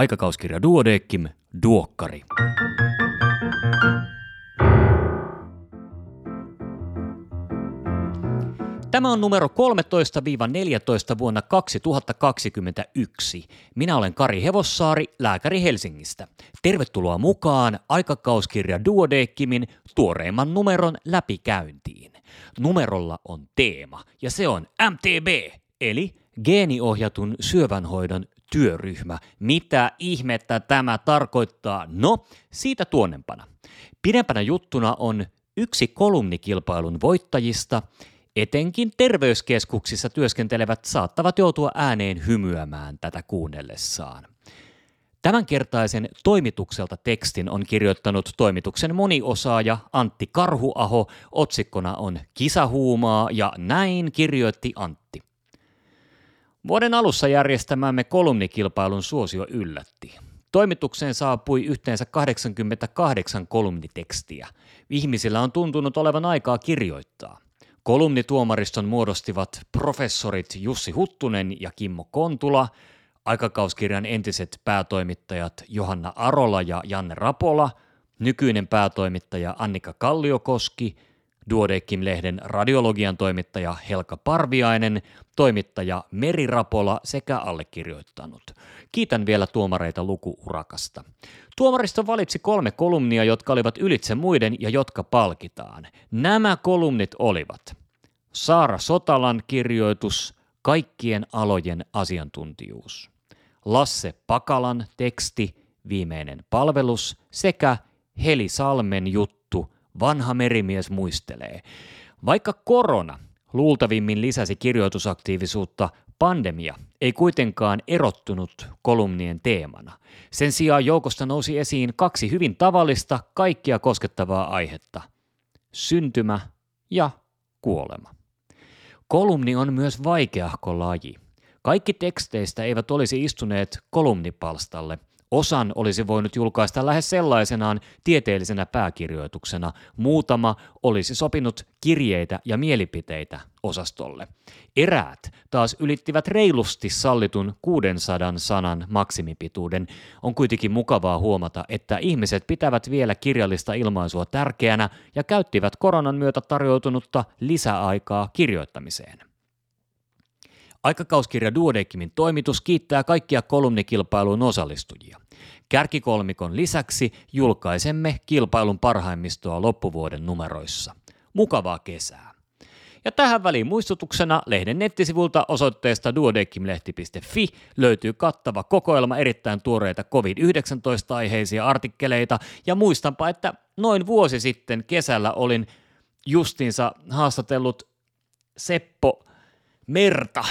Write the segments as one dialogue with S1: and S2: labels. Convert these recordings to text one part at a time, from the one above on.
S1: Aikakauskirja Duodeckim, Duokkari. Tämä on numero 13-14 vuonna 2021. Minä olen Kari Hevossaari, lääkäri Helsingistä. Tervetuloa mukaan aikakauskirja Duodeckimin tuoreimman numeron läpikäyntiin. Numerolla on teema ja se on MTB, eli geeniohjatun syövänhoidon työryhmä. Mitä ihmettä tämä tarkoittaa? No, siitä tuonnempana. Pidempänä juttuna on yksi kolumnikilpailun voittajista – Etenkin terveyskeskuksissa työskentelevät saattavat joutua ääneen hymyämään tätä kuunnellessaan. Tämänkertaisen toimitukselta tekstin on kirjoittanut toimituksen moniosaaja Antti Karhuaho. Otsikkona on Kisahuumaa ja näin kirjoitti Antti. Vuoden alussa järjestämämme kolumnikilpailun suosio yllätti. Toimitukseen saapui yhteensä 88 kolumnitekstiä. Ihmisillä on tuntunut olevan aikaa kirjoittaa – Kolumnituomariston muodostivat professorit Jussi Huttunen ja Kimmo Kontula, aikakauskirjan entiset päätoimittajat Johanna Arola ja Janne Rapola, nykyinen päätoimittaja Annika Kalliokoski, Duodeckim-lehden radiologian toimittaja Helka Parviainen, toimittaja Meri Rapola sekä allekirjoittanut. Kiitän vielä tuomareita lukuurakasta. Tuomaristo valitsi kolme kolumnia, jotka olivat ylitse muiden ja jotka palkitaan. Nämä kolumnit olivat Saara Sotalan kirjoitus Kaikkien alojen asiantuntijuus, Lasse Pakalan teksti Viimeinen palvelus sekä Heli Salmen juttu Vanha merimies muistelee. Vaikka korona luultavimmin lisäsi kirjoitusaktiivisuutta, Pandemia ei kuitenkaan erottunut kolumnien teemana. Sen sijaan joukosta nousi esiin kaksi hyvin tavallista, kaikkia koskettavaa aihetta. Syntymä ja kuolema. Kolumni on myös vaikeahko laji. Kaikki teksteistä eivät olisi istuneet kolumnipalstalle – Osan olisi voinut julkaista lähes sellaisenaan tieteellisenä pääkirjoituksena. Muutama olisi sopinut kirjeitä ja mielipiteitä osastolle. Eräät taas ylittivät reilusti sallitun 600 sanan maksimipituuden. On kuitenkin mukavaa huomata, että ihmiset pitävät vielä kirjallista ilmaisua tärkeänä ja käyttivät koronan myötä tarjoutunutta lisäaikaa kirjoittamiseen. Aikakauskirja Duodeckimin toimitus kiittää kaikkia kolumnikilpailun osallistujia. Kärkikolmikon lisäksi julkaisemme kilpailun parhaimmistoa loppuvuoden numeroissa. Mukavaa kesää! Ja tähän väliin muistutuksena lehden nettisivulta osoitteesta duodeckimlehti.fi löytyy kattava kokoelma erittäin tuoreita COVID-19-aiheisia artikkeleita ja muistanpa, että noin vuosi sitten kesällä olin justiinsa haastatellut Seppo Merta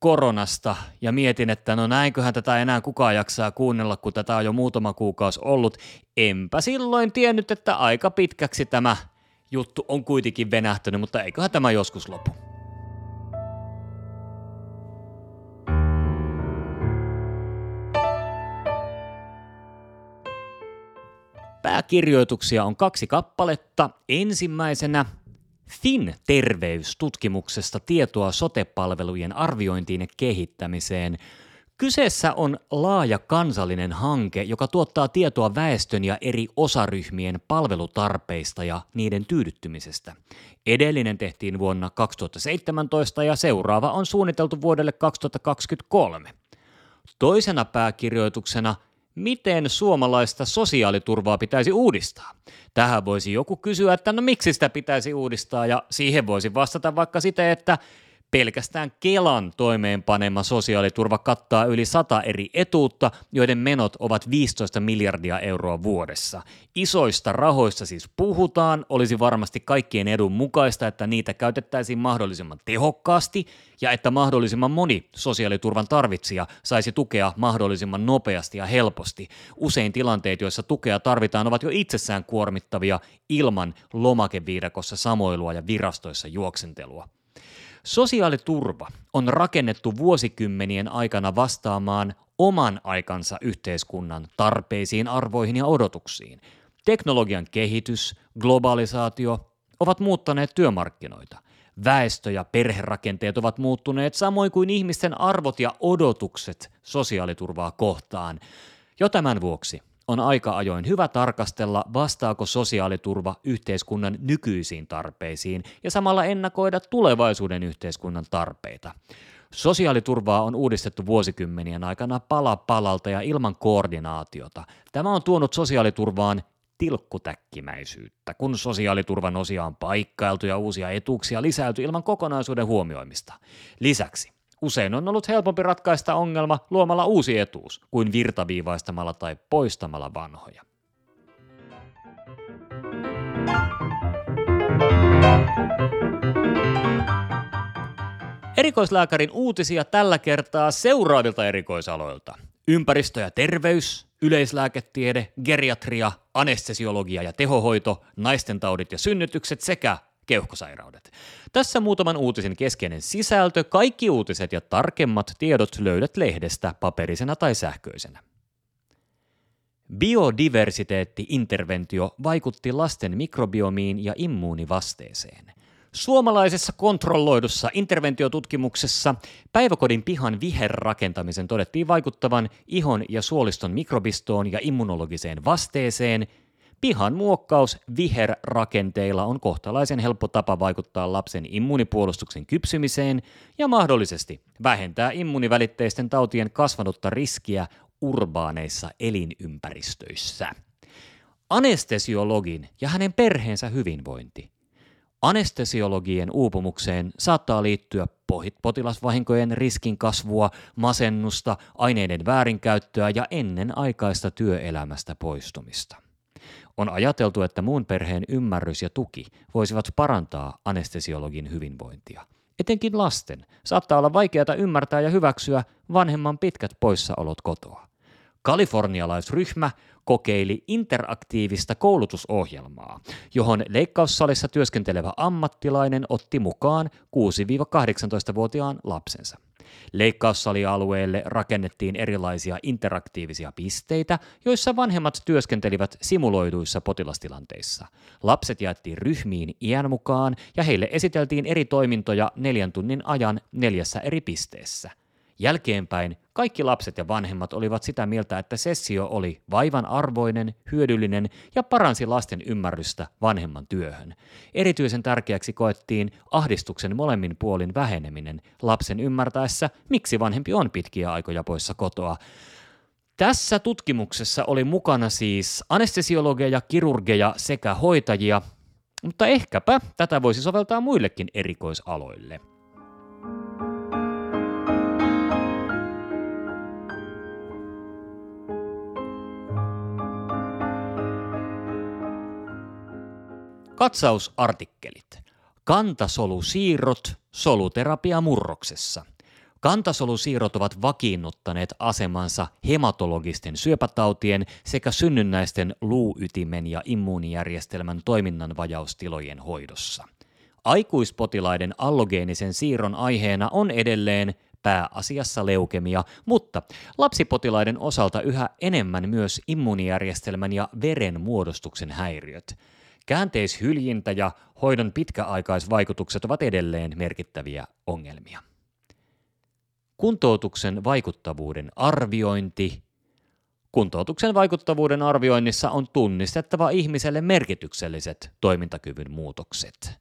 S1: koronasta ja mietin, että no näinköhän tätä enää kukaan jaksaa kuunnella, kun tätä on jo muutama kuukausi ollut. Enpä silloin tiennyt, että aika pitkäksi tämä juttu on kuitenkin venähtynyt, mutta eiköhän tämä joskus lopu. Pääkirjoituksia on kaksi kappaletta. Ensimmäisenä Fin terveystutkimuksesta tietoa sotepalvelujen arviointiin ja kehittämiseen. Kyseessä on laaja kansallinen hanke, joka tuottaa tietoa väestön ja eri osaryhmien palvelutarpeista ja niiden tyydyttymisestä. Edellinen tehtiin vuonna 2017 ja seuraava on suunniteltu vuodelle 2023. Toisena pääkirjoituksena – miten suomalaista sosiaaliturvaa pitäisi uudistaa. Tähän voisi joku kysyä, että no miksi sitä pitäisi uudistaa, ja siihen voisi vastata vaikka sitä, että Pelkästään Kelan toimeenpanema sosiaaliturva kattaa yli sata eri etuutta, joiden menot ovat 15 miljardia euroa vuodessa. Isoista rahoista siis puhutaan, olisi varmasti kaikkien edun mukaista, että niitä käytettäisiin mahdollisimman tehokkaasti ja että mahdollisimman moni sosiaaliturvan tarvitsija saisi tukea mahdollisimman nopeasti ja helposti. Usein tilanteet, joissa tukea tarvitaan, ovat jo itsessään kuormittavia ilman lomakeviidakossa samoilua ja virastoissa juoksentelua. Sosiaaliturva on rakennettu vuosikymmenien aikana vastaamaan oman aikansa yhteiskunnan tarpeisiin, arvoihin ja odotuksiin. Teknologian kehitys, globalisaatio ovat muuttaneet työmarkkinoita. Väestö ja perherakenteet ovat muuttuneet samoin kuin ihmisten arvot ja odotukset sosiaaliturvaa kohtaan. Jo tämän vuoksi on aika ajoin hyvä tarkastella, vastaako sosiaaliturva yhteiskunnan nykyisiin tarpeisiin ja samalla ennakoida tulevaisuuden yhteiskunnan tarpeita. Sosiaaliturvaa on uudistettu vuosikymmenien aikana pala palalta ja ilman koordinaatiota. Tämä on tuonut sosiaaliturvaan tilkkutäkkimäisyyttä, kun sosiaaliturvan osia on paikkailtu ja uusia etuuksia lisäyty ilman kokonaisuuden huomioimista. Lisäksi usein on ollut helpompi ratkaista ongelma luomalla uusi etuus kuin virtaviivaistamalla tai poistamalla vanhoja. Erikoislääkärin uutisia tällä kertaa seuraavilta erikoisaloilta. Ympäristö ja terveys, yleislääketiede, geriatria, anestesiologia ja tehohoito, naisten taudit ja synnytykset sekä keuhkosairaudet. Tässä muutaman uutisen keskeinen sisältö, kaikki uutiset ja tarkemmat tiedot löydät lehdestä paperisena tai sähköisenä. Biodiversiteetti-interventio vaikutti lasten mikrobiomiin ja immuunivasteeseen – Suomalaisessa kontrolloidussa interventiotutkimuksessa päiväkodin pihan viherrakentamisen todettiin vaikuttavan ihon ja suoliston mikrobistoon ja immunologiseen vasteeseen. Pihan muokkaus viherrakenteilla on kohtalaisen helppo tapa vaikuttaa lapsen immunipuolustuksen kypsymiseen ja mahdollisesti vähentää immunivälitteisten tautien kasvanutta riskiä urbaaneissa elinympäristöissä. Anestesiologin ja hänen perheensä hyvinvointi – Anestesiologien uupumukseen saattaa liittyä potilasvahinkojen riskin kasvua, masennusta, aineiden väärinkäyttöä ja ennenaikaista työelämästä poistumista. On ajateltu, että muun perheen ymmärrys ja tuki voisivat parantaa anestesiologin hyvinvointia. Etenkin lasten saattaa olla vaikeata ymmärtää ja hyväksyä vanhemman pitkät poissaolot kotoa. Kalifornialaisryhmä kokeili interaktiivista koulutusohjelmaa, johon leikkaussalissa työskentelevä ammattilainen otti mukaan 6-18-vuotiaan lapsensa. Leikkaussalialueelle rakennettiin erilaisia interaktiivisia pisteitä, joissa vanhemmat työskentelivät simuloiduissa potilastilanteissa. Lapset jaettiin ryhmiin iän mukaan ja heille esiteltiin eri toimintoja neljän tunnin ajan neljässä eri pisteessä. Jälkeenpäin kaikki lapset ja vanhemmat olivat sitä mieltä, että sessio oli vaivan arvoinen, hyödyllinen ja paransi lasten ymmärrystä vanhemman työhön. Erityisen tärkeäksi koettiin ahdistuksen molemmin puolin väheneminen lapsen ymmärtäessä, miksi vanhempi on pitkiä aikoja poissa kotoa. Tässä tutkimuksessa oli mukana siis anestesiologeja, kirurgeja sekä hoitajia, mutta ehkäpä tätä voisi soveltaa muillekin erikoisaloille. Katsausartikkelit. Kantasolusiirrot soluterapia murroksessa. Kantasolusiirrot ovat vakiinnuttaneet asemansa hematologisten syöpätautien sekä synnynnäisten luuytimen ja immuunijärjestelmän toiminnan vajaustilojen hoidossa. Aikuispotilaiden allogeenisen siirron aiheena on edelleen pääasiassa leukemia, mutta lapsipotilaiden osalta yhä enemmän myös immuunijärjestelmän ja veren muodostuksen häiriöt – Käänteishyljintä ja hoidon pitkäaikaisvaikutukset ovat edelleen merkittäviä ongelmia. Kuntoutuksen vaikuttavuuden arviointi. Kuntoutuksen vaikuttavuuden arvioinnissa on tunnistettava ihmiselle merkitykselliset toimintakyvyn muutokset.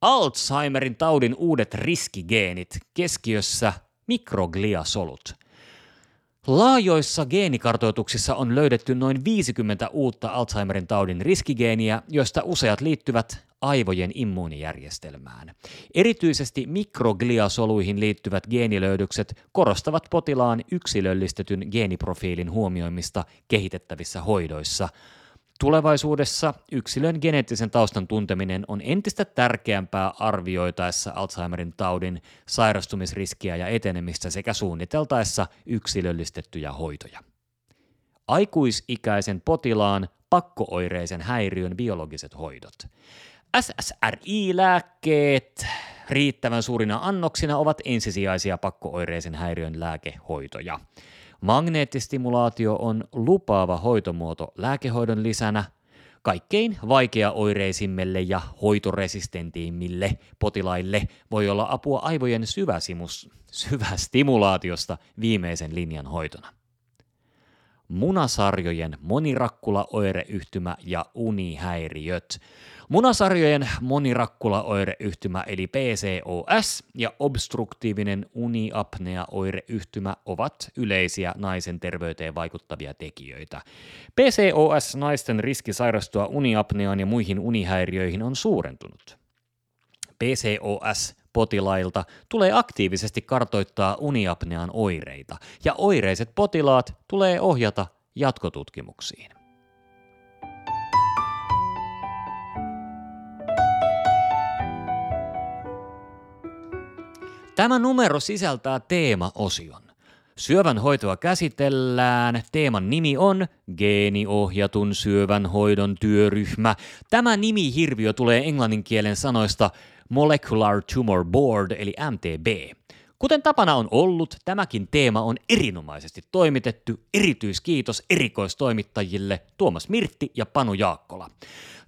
S1: Alzheimerin taudin uudet riskigeenit keskiössä mikrogliasolut – Laajoissa geenikartoituksissa on löydetty noin 50 uutta Alzheimerin taudin riskigeeniä, joista useat liittyvät aivojen immuunijärjestelmään. Erityisesti mikrogliasoluihin liittyvät geenilöydökset korostavat potilaan yksilöllistetyn geeniprofiilin huomioimista kehitettävissä hoidoissa – Tulevaisuudessa yksilön geneettisen taustan tunteminen on entistä tärkeämpää arvioitaessa Alzheimerin taudin sairastumisriskiä ja etenemistä sekä suunniteltaessa yksilöllistettyjä hoitoja. Aikuisikäisen potilaan pakkooireisen häiriön biologiset hoidot. SSRI-lääkkeet riittävän suurina annoksina ovat ensisijaisia pakkooireisen häiriön lääkehoitoja. Magneettistimulaatio on lupaava hoitomuoto lääkehoidon lisänä. Kaikkein vaikeaoireisimmille ja hoitoresistentiimmille potilaille voi olla apua aivojen syväsimus, syvästimulaatiosta viimeisen linjan hoitona munasarjojen monirakkulaoireyhtymä ja unihäiriöt. Munasarjojen monirakkulaoireyhtymä eli PCOS ja obstruktiivinen uniapnea-oireyhtymä ovat yleisiä naisen terveyteen vaikuttavia tekijöitä. PCOS-naisten riski sairastua uniapneaan ja muihin unihäiriöihin on suurentunut. PCOS potilailta tulee aktiivisesti kartoittaa uniapnean oireita, ja oireiset potilaat tulee ohjata jatkotutkimuksiin. Tämä numero sisältää teemaosion. Syövän hoitoa käsitellään. Teeman nimi on Geeniohjatun syövän hoidon työryhmä. Tämä nimihirviö tulee englannin kielen sanoista Molecular Tumor Board eli MTB. Kuten tapana on ollut, tämäkin teema on erinomaisesti toimitettu. Erityiskiitos erikoistoimittajille Tuomas Mirtti ja Panu Jaakkola.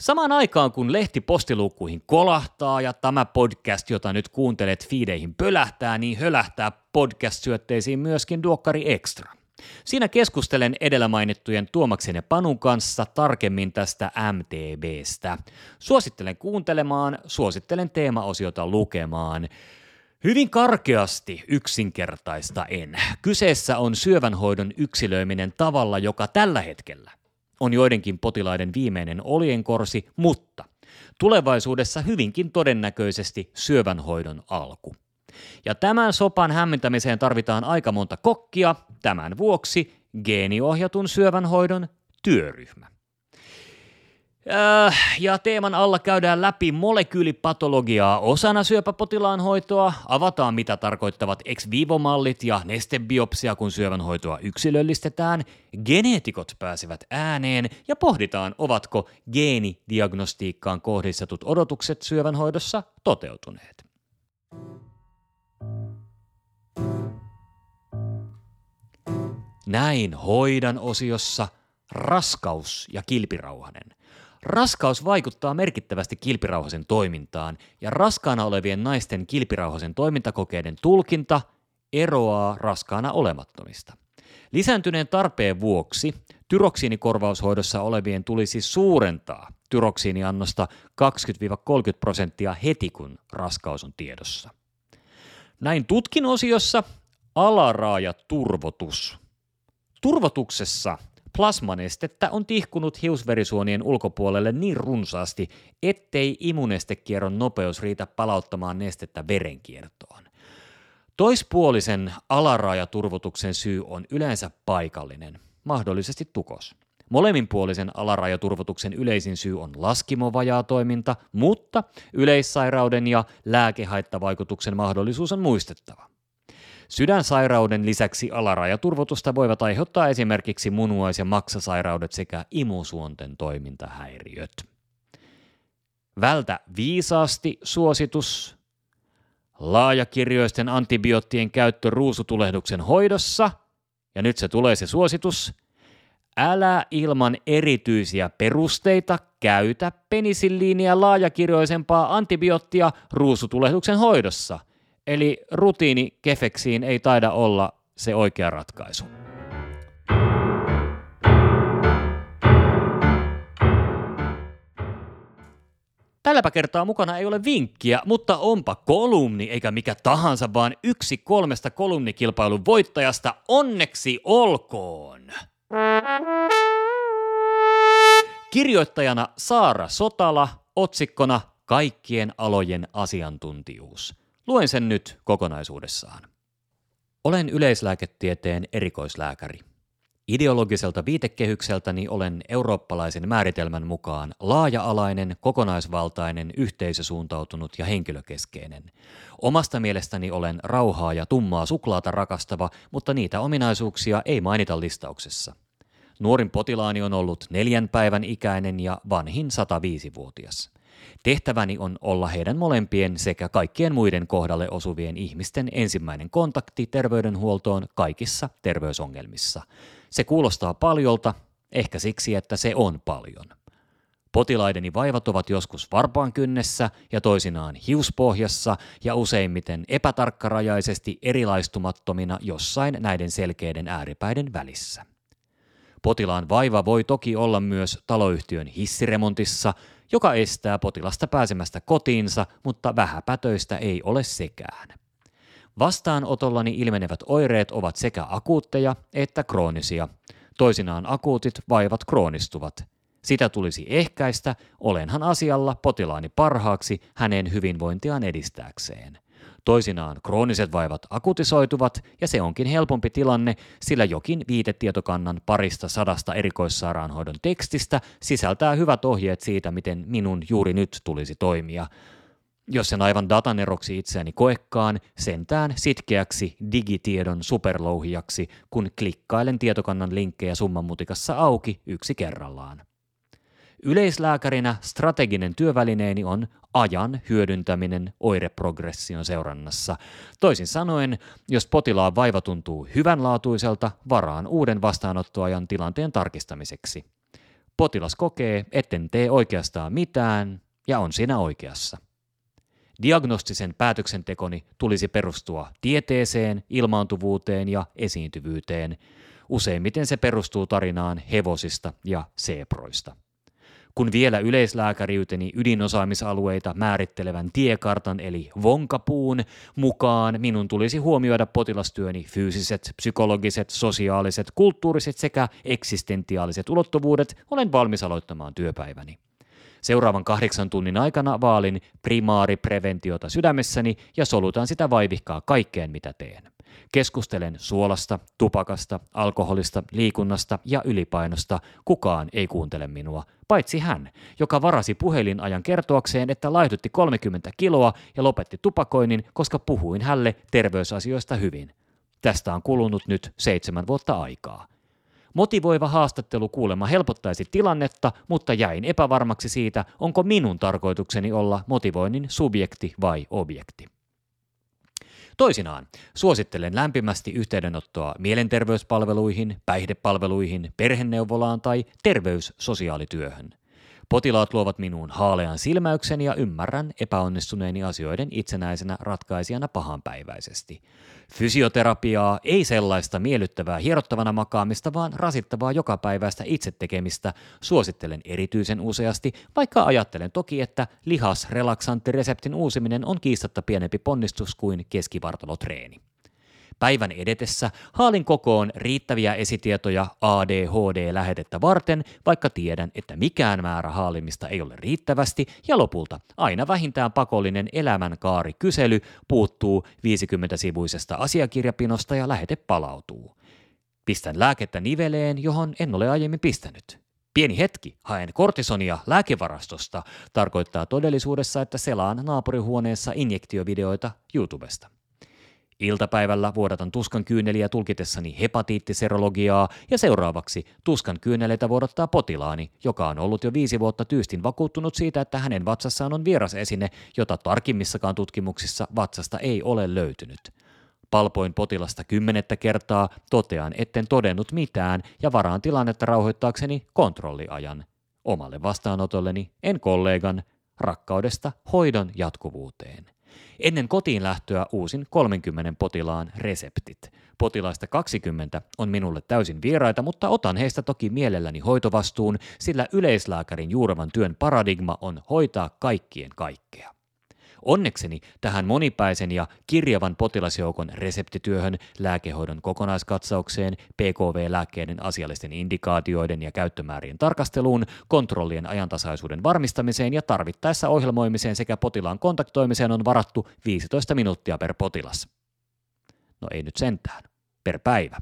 S1: Samaan aikaan kun lehti postiluukkuihin kolahtaa ja tämä podcast, jota nyt kuuntelet fiideihin pölähtää, niin hölähtää podcast-syötteisiin myöskin Duokkari Extra. Siinä keskustelen edellä mainittujen Tuomaksen ja Panun kanssa tarkemmin tästä MTBstä. Suosittelen kuuntelemaan, suosittelen teemaosiota lukemaan. Hyvin karkeasti yksinkertaista en. Kyseessä on syövänhoidon yksilöiminen tavalla, joka tällä hetkellä on joidenkin potilaiden viimeinen olienkorsi, mutta tulevaisuudessa hyvinkin todennäköisesti syövänhoidon alku. Ja tämän sopan hämmentämiseen tarvitaan aika monta kokkia, tämän vuoksi geeniohjatun syövänhoidon työryhmä. Äh, ja teeman alla käydään läpi molekyylipatologiaa osana syöpäpotilaan hoitoa, avataan mitä tarkoittavat ex vivo-mallit ja nestebiopsia, kun syövänhoitoa yksilöllistetään, geneetikot pääsevät ääneen ja pohditaan, ovatko geenidiagnostiikkaan kohdistetut odotukset syövänhoidossa toteutuneet. Näin hoidan osiossa raskaus ja kilpirauhanen. Raskaus vaikuttaa merkittävästi kilpirauhasen toimintaan ja raskaana olevien naisten kilpirauhasen toimintakokeiden tulkinta eroaa raskaana olemattomista. Lisääntyneen tarpeen vuoksi tyroksiinikorvaushoidossa olevien tulisi suurentaa tyroksiiniannosta 20-30 prosenttia heti kun raskaus on tiedossa. Näin tutkin osiossa alaraajaturvotus. Turvotuksessa plasmanestettä on tihkunut hiusverisuonien ulkopuolelle niin runsaasti, ettei imunestekierron nopeus riitä palauttamaan nestettä verenkiertoon. Toispuolisen alarajaturvotuksen syy on yleensä paikallinen, mahdollisesti tukos. Molemminpuolisen alarajaturvotuksen yleisin syy on laskimovajaa toiminta, mutta yleissairauden ja lääkehaittavaikutuksen mahdollisuus on muistettava. Sydänsairauden lisäksi alarajaturvotusta voivat aiheuttaa esimerkiksi munuais- ja maksasairaudet sekä imusuonten toimintahäiriöt. Vältä viisaasti suositus. Laajakirjoisten antibioottien käyttö ruusutulehduksen hoidossa. Ja nyt se tulee se suositus. Älä ilman erityisiä perusteita käytä penisilliiniä laajakirjoisempaa antibioottia ruusutulehduksen hoidossa – Eli rutiini kefeksiin ei taida olla se oikea ratkaisu. Tälläpä kertaa mukana ei ole vinkkiä, mutta onpa kolumni eikä mikä tahansa, vaan yksi kolmesta kolumnikilpailun voittajasta. Onneksi olkoon! Kirjoittajana Saara Sotala, otsikkona Kaikkien alojen asiantuntijuus. Luen sen nyt kokonaisuudessaan. Olen yleislääketieteen erikoislääkäri. Ideologiselta viitekehykseltäni olen eurooppalaisen määritelmän mukaan laaja-alainen, kokonaisvaltainen, yhteisösuuntautunut ja henkilökeskeinen. Omasta mielestäni olen rauhaa ja tummaa suklaata rakastava, mutta niitä ominaisuuksia ei mainita listauksessa. Nuorin potilaani on ollut neljän päivän ikäinen ja vanhin 105-vuotias. Tehtäväni on olla heidän molempien sekä kaikkien muiden kohdalle osuvien ihmisten ensimmäinen kontakti terveydenhuoltoon kaikissa terveysongelmissa. Se kuulostaa paljolta, ehkä siksi, että se on paljon. Potilaideni vaivat ovat joskus varpaan kynnessä ja toisinaan hiuspohjassa ja useimmiten epätarkkarajaisesti erilaistumattomina jossain näiden selkeiden ääripäiden välissä. Potilaan vaiva voi toki olla myös taloyhtiön hissiremontissa, joka estää potilasta pääsemästä kotiinsa, mutta vähäpätöistä ei ole sekään. Vastaanotollani ilmenevät oireet ovat sekä akuutteja että kroonisia. Toisinaan akuutit vaivat kroonistuvat. Sitä tulisi ehkäistä, olenhan asialla potilaani parhaaksi hänen hyvinvointiaan edistääkseen. Toisinaan krooniset vaivat akutisoituvat ja se onkin helpompi tilanne, sillä jokin viitetietokannan parista sadasta erikoissairaanhoidon tekstistä sisältää hyvät ohjeet siitä, miten minun juuri nyt tulisi toimia. Jos sen aivan dataneroksi itseäni koekkaan, sentään sitkeäksi digitiedon superlouhijaksi, kun klikkailen tietokannan linkkejä summanmutikassa auki yksi kerrallaan. Yleislääkärinä strateginen työvälineeni on ajan hyödyntäminen oireprogression seurannassa. Toisin sanoen, jos potilaan vaiva tuntuu hyvänlaatuiselta, varaan uuden vastaanottoajan tilanteen tarkistamiseksi. Potilas kokee, etten tee oikeastaan mitään, ja on siinä oikeassa. Diagnostisen päätöksentekoni tulisi perustua tieteeseen, ilmaantuvuuteen ja esiintyvyyteen. Useimmiten se perustuu tarinaan hevosista ja seeproista kun vielä yleislääkäriyteni ydinosaamisalueita määrittelevän tiekartan eli vonkapuun mukaan minun tulisi huomioida potilastyöni fyysiset, psykologiset, sosiaaliset, kulttuuriset sekä eksistentiaaliset ulottuvuudet, olen valmis aloittamaan työpäiväni. Seuraavan kahdeksan tunnin aikana vaalin primaaripreventiota sydämessäni ja solutan sitä vaivihkaa kaikkeen, mitä teen. Keskustelen suolasta, tupakasta, alkoholista, liikunnasta ja ylipainosta. Kukaan ei kuuntele minua, paitsi hän, joka varasi puhelinajan kertoakseen, että laihdutti 30 kiloa ja lopetti tupakoinnin, koska puhuin hälle terveysasioista hyvin. Tästä on kulunut nyt seitsemän vuotta aikaa. Motivoiva haastattelu kuulemma helpottaisi tilannetta, mutta jäin epävarmaksi siitä, onko minun tarkoitukseni olla motivoinnin subjekti vai objekti. Toisinaan suosittelen lämpimästi yhteydenottoa mielenterveyspalveluihin, päihdepalveluihin, perheneuvolaan tai terveyssosiaalityöhön. Potilaat luovat minuun haalean silmäyksen ja ymmärrän epäonnistuneeni asioiden itsenäisenä ratkaisijana pahanpäiväisesti. Fysioterapiaa ei sellaista miellyttävää hierottavana makaamista, vaan rasittavaa jokapäiväistä itsetekemistä suosittelen erityisen useasti, vaikka ajattelen toki, että lihasrelaksanttireseptin uusiminen on kiistatta pienempi ponnistus kuin keskivartalotreeni. Päivän edetessä haalin kokoon riittäviä esitietoja ADHD-lähetettä varten, vaikka tiedän, että mikään määrä haalimista ei ole riittävästi, ja lopulta aina vähintään pakollinen elämänkaari-kysely puuttuu 50-sivuisesta asiakirjapinosta ja lähete palautuu. Pistän lääkettä niveleen, johon en ole aiemmin pistänyt. Pieni hetki, haen kortisonia lääkevarastosta, tarkoittaa todellisuudessa, että selaan naapurihuoneessa injektiovideoita YouTubesta. Iltapäivällä vuodatan tuskan kyyneliä tulkitessani hepatiittiserologiaa ja seuraavaksi tuskan kyyneleitä vuodattaa potilaani, joka on ollut jo viisi vuotta tyystin vakuuttunut siitä, että hänen vatsassaan on vieras esine, jota tarkimmissakaan tutkimuksissa vatsasta ei ole löytynyt. Palpoin potilasta kymmenettä kertaa, totean etten todennut mitään ja varaan tilannetta rauhoittaakseni kontrolliajan. Omalle vastaanotolleni, en kollegan, rakkaudesta hoidon jatkuvuuteen. Ennen kotiin lähtöä uusin 30 potilaan reseptit. Potilaista 20 on minulle täysin vieraita, mutta otan heistä toki mielelläni hoitovastuun, sillä yleislääkärin juuravan työn paradigma on hoitaa kaikkien kaikkea. Onnekseni tähän monipäisen ja kirjavan potilasjoukon reseptityöhön, lääkehoidon kokonaiskatsaukseen, PKV-lääkkeiden asiallisten indikaatioiden ja käyttömäärien tarkasteluun, kontrollien ajantasaisuuden varmistamiseen ja tarvittaessa ohjelmoimiseen sekä potilaan kontaktoimiseen on varattu 15 minuuttia per potilas. No ei nyt sentään, per päivä.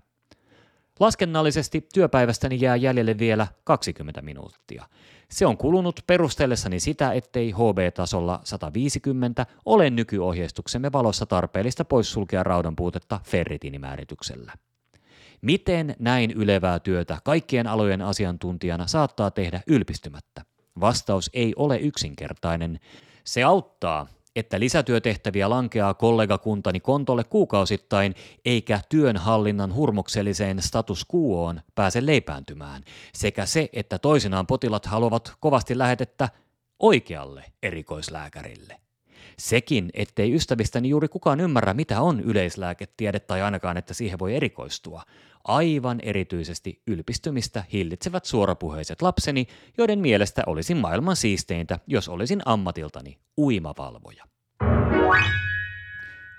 S1: Laskennallisesti työpäivästäni jää jäljelle vielä 20 minuuttia. Se on kulunut perustellessani sitä, ettei HB-tasolla 150 ole nykyohjeistuksemme valossa tarpeellista poissulkea raudan puutetta ferritiinimäärityksellä. Miten näin ylevää työtä kaikkien alojen asiantuntijana saattaa tehdä ylpistymättä? Vastaus ei ole yksinkertainen. Se auttaa, että lisätyötehtäviä lankeaa kollegakuntani kontolle kuukausittain, eikä työnhallinnan hurmokselliseen status quoon pääse leipääntymään, sekä se, että toisinaan potilat haluavat kovasti lähetettä oikealle erikoislääkärille. Sekin, ettei ystävistäni juuri kukaan ymmärrä, mitä on yleislääketiede tai ainakaan, että siihen voi erikoistua. Aivan erityisesti ylpistymistä hillitsevät suorapuheiset lapseni, joiden mielestä olisin maailman siisteintä, jos olisin ammatiltani uimavalvoja.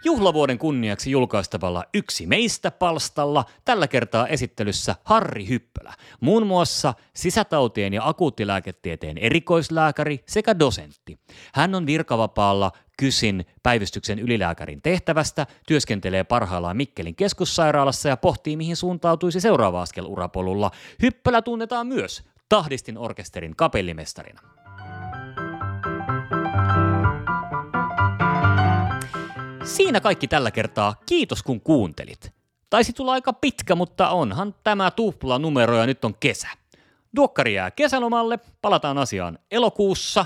S1: Juhlavuoden kunniaksi julkaistavalla Yksi meistä palstalla tällä kertaa esittelyssä Harri Hyppölä, muun muassa sisätautien ja akuuttilääketieteen erikoislääkäri sekä dosentti. Hän on virkavapaalla Kysin päivystyksen ylilääkärin tehtävästä, työskentelee parhaillaan Mikkelin keskussairaalassa ja pohtii mihin suuntautuisi seuraava askel urapolulla. Hyppölä tunnetaan myös Tahdistin orkesterin kapellimestarina. Siinä kaikki tällä kertaa. Kiitos kun kuuntelit. Taisi tulla aika pitkä, mutta onhan tämä tupla numero ja nyt on kesä. Duokkari jää kesälomalle, palataan asiaan elokuussa.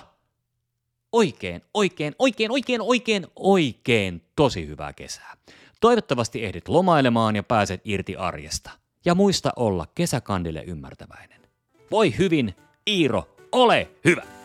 S1: Oikein, oikein, oikein, oikein, oikein, oikein tosi hyvää kesää. Toivottavasti ehdit lomailemaan ja pääset irti arjesta. Ja muista olla kesäkandille ymmärtäväinen. Voi hyvin, Iiro, ole hyvä!